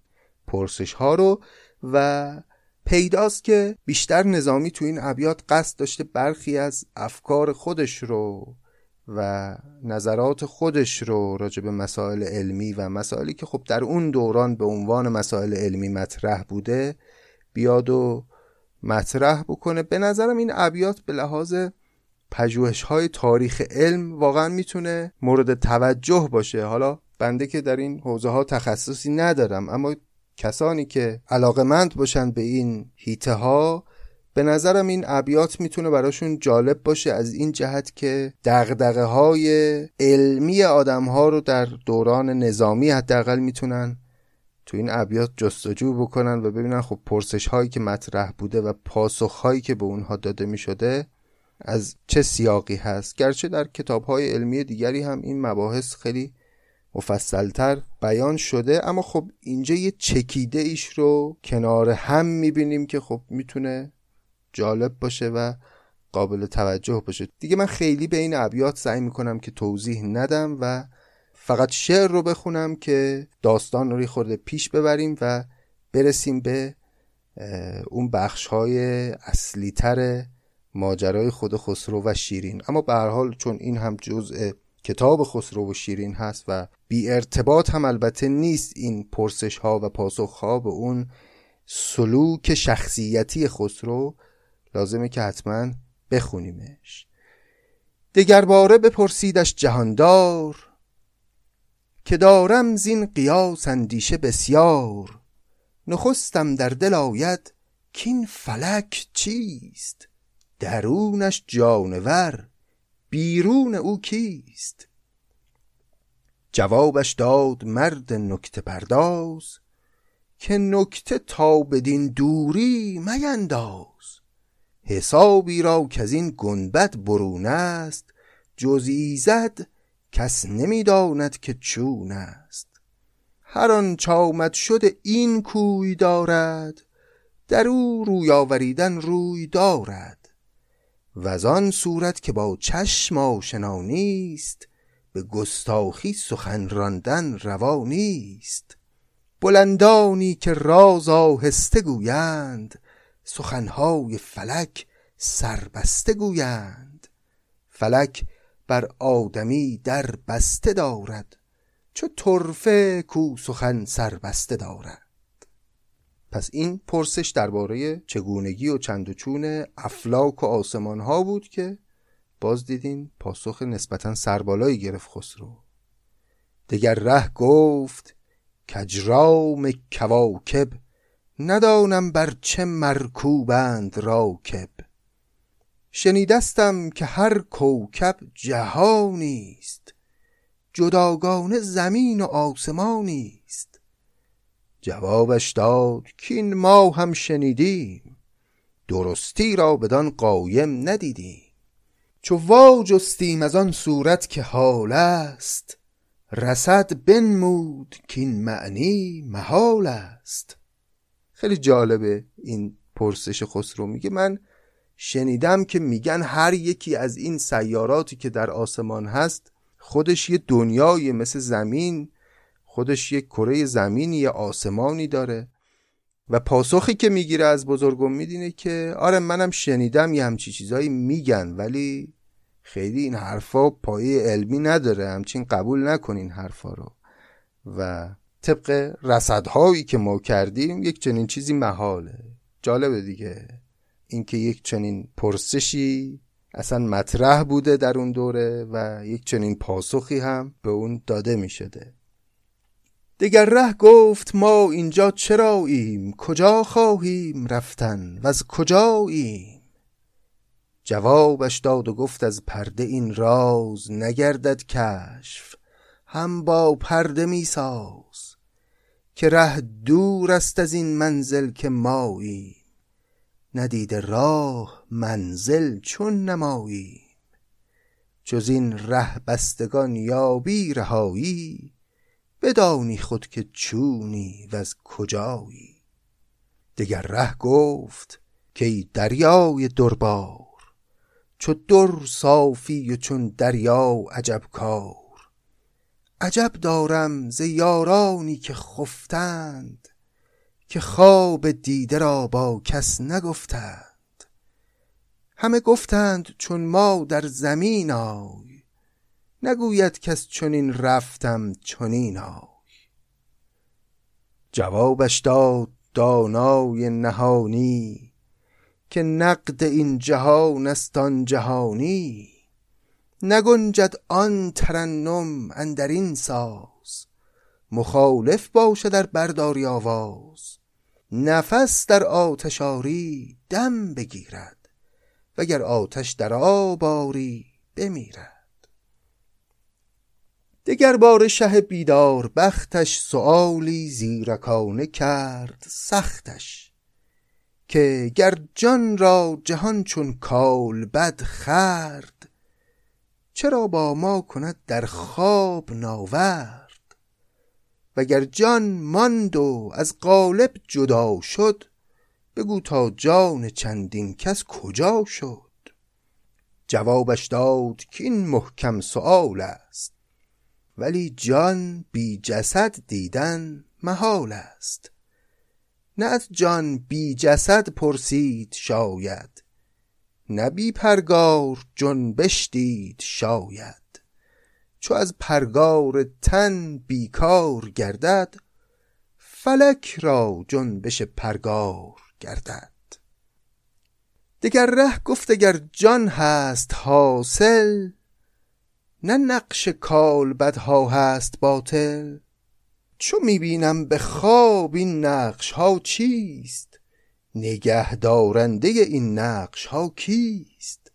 پرسش ها رو و پیداست که بیشتر نظامی تو این ابیات قصد داشته برخی از افکار خودش رو و نظرات خودش رو راجع به مسائل علمی و مسائلی که خب در اون دوران به عنوان مسائل علمی مطرح بوده بیاد و مطرح بکنه. به نظرم این ابیات به لحاظ پژوهش های تاریخ علم واقعا می‌تونه مورد توجه باشه. حالا بنده که در این حوزه ها تخصصی ندارم اما کسانی که علاقمند باشن به این هیته ها به نظرم این ابیات می‌تونه براشون جالب باشه از این جهت که دغدغه های علمی آدم ها رو در دوران نظامی حداقل می‌تونن تو این ابیات جستجو بکنن و ببینن خب پرسش هایی که مطرح بوده و پاسخ هایی که به اونها داده می‌شده از چه سیاقی هست. گرچه در کتاب های علمی دیگری هم این مباحث خیلی مفصلتر بیان شده اما خب اینجا یه چکیده ایش رو کنار هم می‌بینیم که خب می‌تونه جالب باشه و قابل توجه باشه. دیگه من خیلی به این ابیات سعی می‌کنم که توضیح ندم و فقط شعر رو بخونم که داستان رو خورده پیش ببریم و برسیم به اون بخش های اصلی تر ماجرای خود خسرو و شیرین. اما به هر حال چون این هم جزء کتاب خسرو و شیرین هست و بی ارتباط هم البته نیست این پرسش ها و پاسخ ها به اون سلوک شخصیتی خسرو لازمه که حتما بخونیمش. دگر باره بپرسیدش جهاندار که دارم زین قیاس اندیشه بسیار. نخستم در دل آید کین فلک چیست؟ درونش جانور بیرون او کیست؟ جوابش داد مرد نکته پرداز که نکته تا بدین دوری مینداز. حسابی را که از این گنبت برون است جز ایزد کس نمی‌داند که چون است. هر آن آمد شده این کوی دارد در او روی آوریدن روی دارد. و آن صورت که با چشم آشنا نیست به گستاخی سخن راندن روا نیست. بلندانی که راز آهسته گویند سخنهای فلک سربسته گویند. فلک بر آدمی در بسته دارد چو طرفه کو سخن سربسته دارد. پس این پرسش درباره چگونگی و چند و چون افلاک و آسمان ها بود که باز دیدین پاسخ نسبتا سربالایی گرفت خسرو. دگر ره گفت کجرام کواکب ندانم بر چه مرکوبند راکب. شنیدستم که هر کوکب جهانیست جداگانه زمین و آسمانیست. جوابش داد کین ما هم شنیدیم درستی را بدان قایم ندیدیم. چو واجستیم از آن صورت که حال است رسد بنمود کین معنی محال است. خیلی جالبه این پرسش خسرو. میگه من شنیدم که میگن هر یکی از این سیاراتی که در آسمان هست خودش یه دنیای مثل زمین. خودش یه کره زمینی یه آسمانی داره. و پاسخی که می‌گیره از بزرگم میدینه که آره منم شنیدم یه همچی چیزایی میگن ولی خیلی این حرفا پایه علمی نداره. همچین قبول نکنین حرفا رو. و طبق رصدهایی که ما کردیم یک چنین چیزی محاله. جالبه دیگه. اینکه یک چنین پرسشی اصلا مطرح بوده در اون دوره و یک چنین پاسخی هم به اون داده می شده. دیگر ره گفت ما اینجا چراییم کجا خواهیم رفتن و از کجاییم جوابش داد و گفت از پرده این راز نگردد کشف. هم با پرده می ساز. که ره دور است از این منزل که ماییم ندیده راه منزل چون نماییم جز این ره بستگان یابی رهایی. بدانی خود که چونی و از کجایی. دگر ره گفت که ای دریای دربار چو در صافی و چون دریا عجب کار عجب دارم ز یارانی که خفتند که خواب دیده را با کس نگفتند. همه گفتند چون ما در زمین آی نگوید کس چنین رفتم چنین آی. جوابش داد دانای نهانی که نقد این جهان است آن جهانی. نگنجد آن ترنم اندر این ساز. مخالف باشه در برداری آواز. نفس در آتشاری دم بگیرد وگر آتش در آباری بمیرد. دگر بار شه بیدار بختش سؤالی زیرکانه کرد سختش که گر جان را جهان چون کال بد خرد چرا با ما کند در خواب ناورد؟ وگر جان ماند و از قالب جدا شد بگو تا جان چندین کس کجا شد؟ جوابش داد که این محکم سؤال است ولی جان بی جسد دیدن محال است. نه از جان بی جسد پرسید شاید نه بی پرگار جنبش دید شاید. چو از پرگار تن بیکار گردد فلک را جنبش پرگار گردد. دگر ره گفت اگر جان هست حاصل نه نقش کالبدها هست باطل. چو می‌بینم به خواب این نقش ها چیست؟ نگه دارنده این نقش ها کیست؟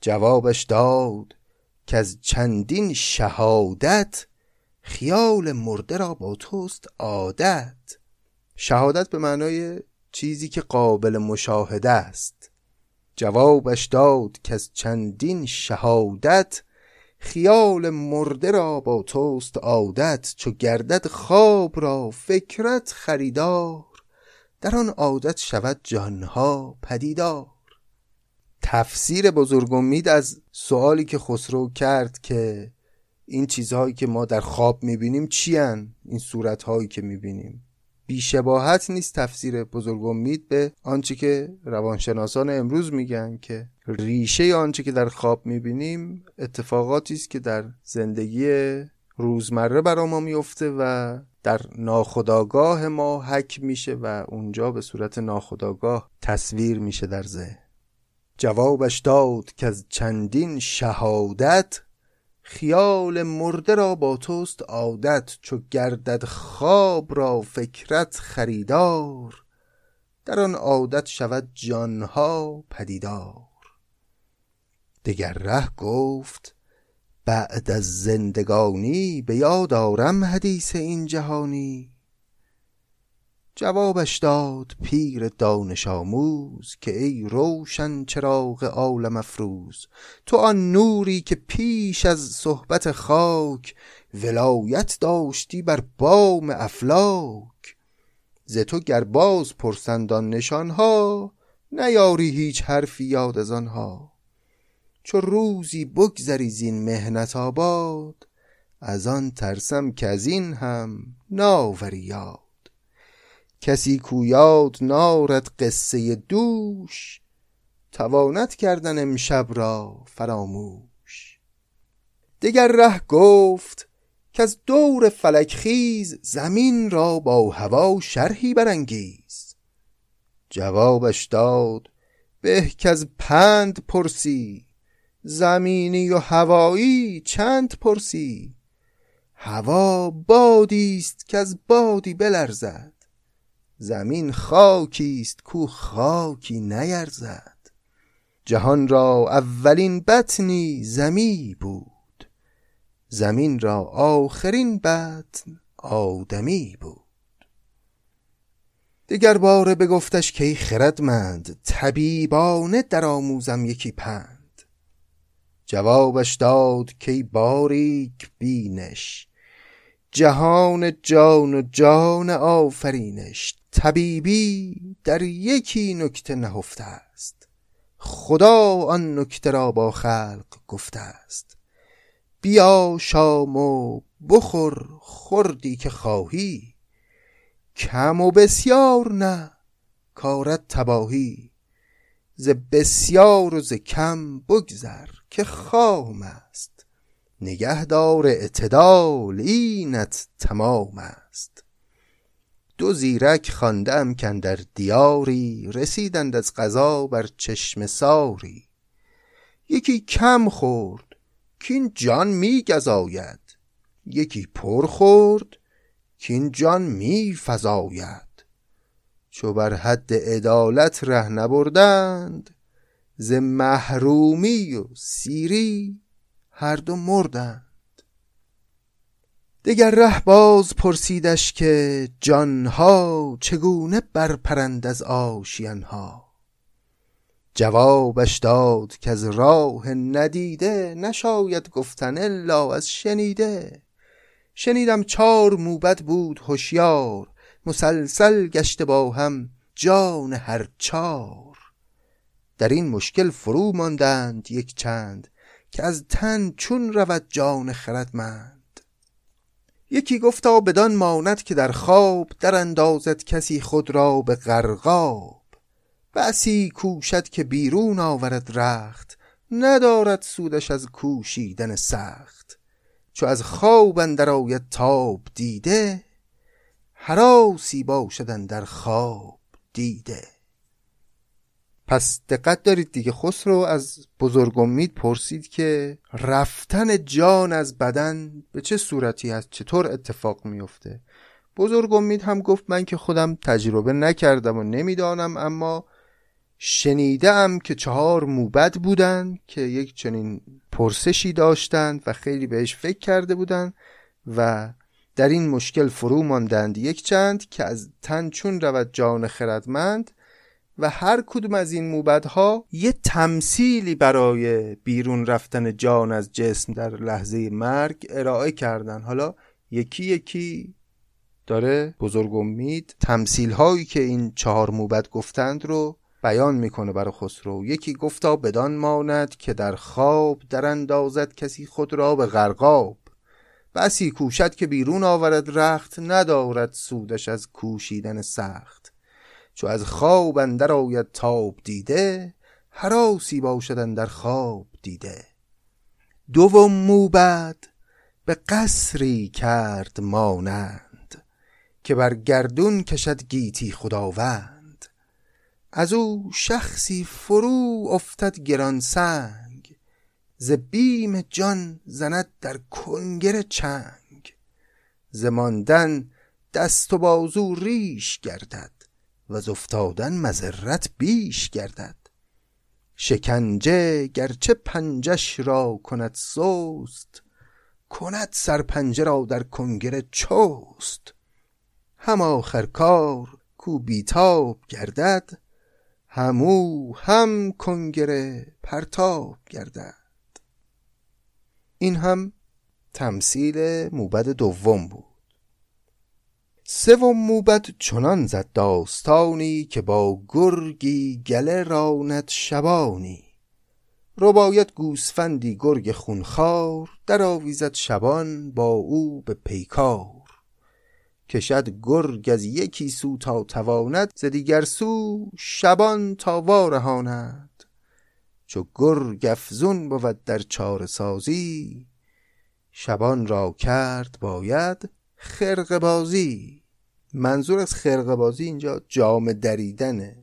جوابش داد که از چندین شهادت خیال مرده را با توست عادت. شهادت به معنای چیزی که قابل مشاهده است. جوابش داد که از چندین شهادت خیال مرده را با توست عادت چو گردد خواب را فکرت خریدار. در آن عادت شود جانها پدیدار تفسیر بزرگ امید از سوالی که خسرو کرد که این چیزهایی که ما در خواب می‌بینیم چی؟ این صورتهایی که می‌بینیم بیشباهت نیست تفسیر بزرگ امید به آنچه که روانشناسان امروز میگن که ریشه آنچه که در خواب می‌بینیم اتفاقاتی است که در زندگی روزمره برا ما میفته و در ناخداگاه ما حک میشه و اونجا به صورت ناخداگاه تصویر میشه در ذهن. جوابش داد که از چندین شهادت خیال مرده را با توست عادت چو گردد خواب را فکرت خریدار. در آن عادت شود جانها پدیدار. دگر ره گفت بعد از زندگانی به یاد آرم حدیث این جهانی. جوابش داد پیر دانش آموز که ای روشن چراغ عالم افروز تو آن نوری که پیش از صحبت خاک ولایت داشتی بر بام افلاک. ز تو گر باز پرسند آن نشانها نیاری هیچ حرفی یاد از آنها. چو روزی بگذری زین مهنت آباد از آن ترسم که از این هم ناوری یاد. کسی کو یاد نارد قصه دوش تواند کردن امشب را فراموش. دگر ره گفت که از دور فلک خیز زمین را با هوا شرحی برانگیز. جوابش داد به که از پند پرسی زمینی و هوایی چند پرسی؟ هوا بادی است که از بادی بلرزد. زمین خاکی است کو خاکی نیرزد. جهان را اولین بطنی زمی بود. زمین را آخرین بطن آدمی بود. دیگر باره بگفتش که خردمند طبیبانه در آموزم یکی پند. جوابش داد که باریک بینش. جهان جان و جان آفرینش. طبیبی در یکی نکته نهفته است. خدا آن نکته را با خلق گفته است. بیا شام و بخور خوردی که خواهی. کم و بسیار نه کارت تباهی. ز بسیار و ز کم بگذر. که خام است. نگهدار اعتدال اینت تمام است. دو زیرک خواندم در دیاری رسیدند از قضا بر چشم ساری. یکی کم خورد کین جان می گزاید. یکی پر خورد کین جان می فزاید. چو بر حد عدالت ره نبردند ز محرومی و سیری هر دو مردند. دگر ره باز پرسیدش که جانها چگونه برپرند از آشیانها. جوابش داد که از راه ندیده نشاید گفتن الا از شنیده. شنیدم چار موبد بود هوشیار مسلسل گشته با هم جان هر چار. در این مشکل فرو ماندند یک چند که از تن چون رود جان خردمند. یکی گفتا بدان ماند که در خواب در اندازد کسی خود را به غرقاب. بسی کوشد که بیرون آورد رخت ندارد سودش از کوشیدن سخت. چو از خواب اندر آید تاب دیده حراسی باشدن در خواب دیده. پس دقت دارید دیگه خسرو از بزرگ امید پرسید که رفتن جان از بدن به چه صورتی هست؟ چطور اتفاق میفته بزرگ امید هم گفت من که خودم تجربه نکردم و نمی‌دانم اما شنیدم که چهار موبد بودن که یک چنین پرسشی داشتند و خیلی بهش فکر کرده بودند و در این مشکل فرو ماندند. یک چند که از تن چون رود جان خردمند و هر کدوم از این موبدها یه تمثیلی برای بیرون رفتن جان از جسم در لحظه مرگ ارائه کردن. حالا یکی یکی داره بزرگ امید تمثیل هایی که این چهار موبد گفتند رو بیان می‌کنه برای خسرو. یکی گفتا بدان ماند که در خواب در اندازد کسی خود را به غرقاب. بسی کوشد که بیرون آورد رخت ندارد سودش از کوشیدن سخت. چو از خواب اندر آید تاب دیده حراسی باشد در خواب دیده. دوم موبد به قصری کرد مانند که بر گردون کشد گیتی خداوند. از او شخصی فرو افتد گران سنگ ز بیم جان زند در کنگر چنگ. ز ماندن دست و بازو ریش گردد و از افتادن مذرت بیش گردد. شکنجه گرچه پنجش را کند سست کند سرپنجه را در کنگر چست. هم آخر کار کو بیتاب گردد همو هم کنگر پرتاب گردد. این هم تمثیل موبد دوم بود. سوم موبد چنان زد داستانی که با گرگی گله راند شبانی. رباید گوسفندی گرگ خونخوار در آویزد شبان با او به پیکار. کشد گرگ از یکی سو تا تواند ز دیگر سو شبان تا وارهاند. چو گرگ افزون بود در چاره سازی شبان را کرد باید خرقه بازی منظور از خرقه بازی اینجا جام دریدنه.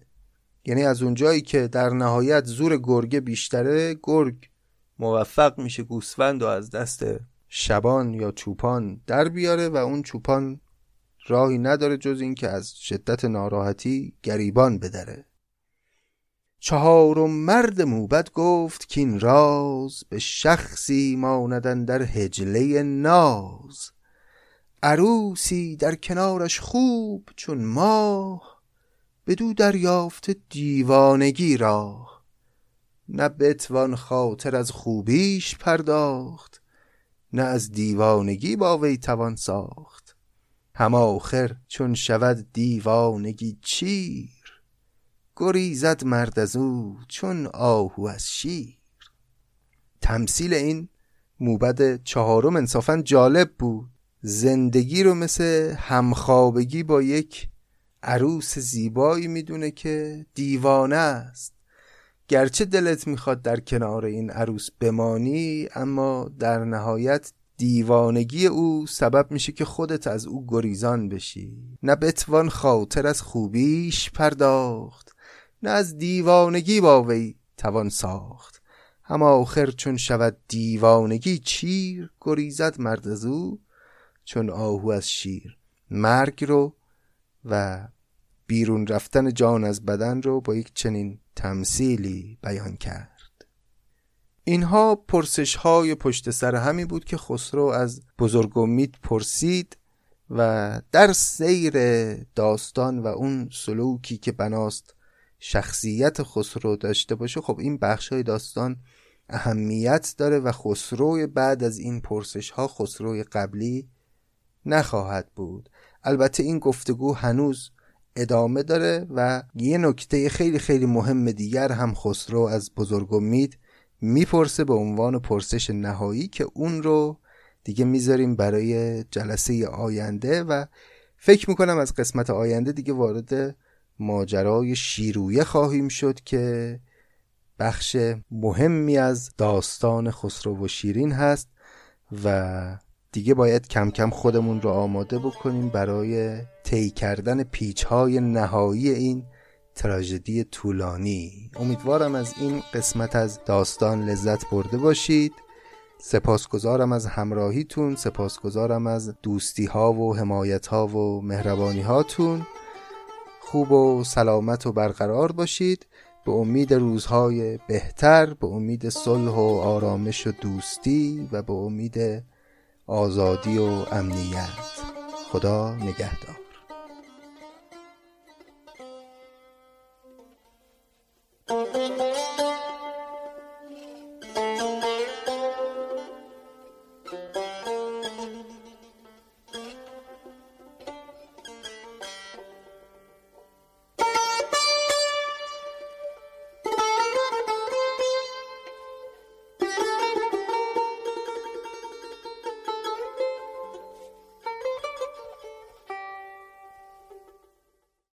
یعنی از اونجایی که در نهایت زور گرگه بیشتره گرگ موفق میشه گوسفند و از دست شبان یا چوپان در بیاره و اون چوپان راهی نداره جز این که از شدت ناراحتی گریبان بدره. چهارم مرد موبت گفت که این راز به شخصی ماندن در هجله ناز. عروسی در کنارش خوب چون ماه بدو دریافت دیوانگی را نه بتوان خاطر از خوبیش پرداخت نه از دیوانگی با وی توان ساخت. هم آخر چون شود دیوانگی چیر گریزد مرد از او چون آهو از شیر. تمثیل این موبد چهارم انصافا جالب بود. زندگی رو مثل همخوابگی با یک عروس زیبایی می‌دونه که دیوانه است. گرچه دلت می‌خواد در کنار این عروس بمانی اما در نهایت دیوانگی او سبب میشه که خودت از او گریزان بشی. نه بتوان خاطر از خوبیش پرداخت نه از دیوانگی با وی توان ساخت. هم آخر چون شود دیوانگی چیر گریزد مرد از او چون آهو از شیر مرگ رو و بیرون رفتن جان از بدن رو با یک چنین تمثیلی بیان کرد. اینها پرسش های پشت سر همی بود که خسرو از بزرگ امید پرسید و در سیر داستان و اون سلوکی که بناست شخصیت خسرو داشته باشه خب این بخش های داستان اهمیت داره و خسرو بعد از این پرسش ها خسرو قبلی نخواهد بود. البته این گفتگو هنوز ادامه داره و یه نکته خیلی خیلی مهم دیگر هم خسرو از بزرگ امید می‌پرسه به عنوان پرسش نهایی که اون رو دیگه می‌ذاریم برای جلسه آینده و فکر می‌کنم از قسمت آینده دیگه وارد ماجرای شیرویه خواهیم شد که بخش مهمی از داستان خسرو و شیرین هست و دیگه باید کم کم خودمون رو آماده بکنیم برای طی کردن پیچ های نهایی این تراژدی طولانی. امیدوارم از این قسمت از داستان لذت برده باشید. سپاسگزارم از همراهیتون سپاسگزارم از دوستی ها و حمایت ها و مهربانی هاتون خوب و سلامت و برقرار باشید. به امید روزهای بهتر به امید صلح و آرامش و دوستی و به امید آزادی و امنیت. خدا نگهدار.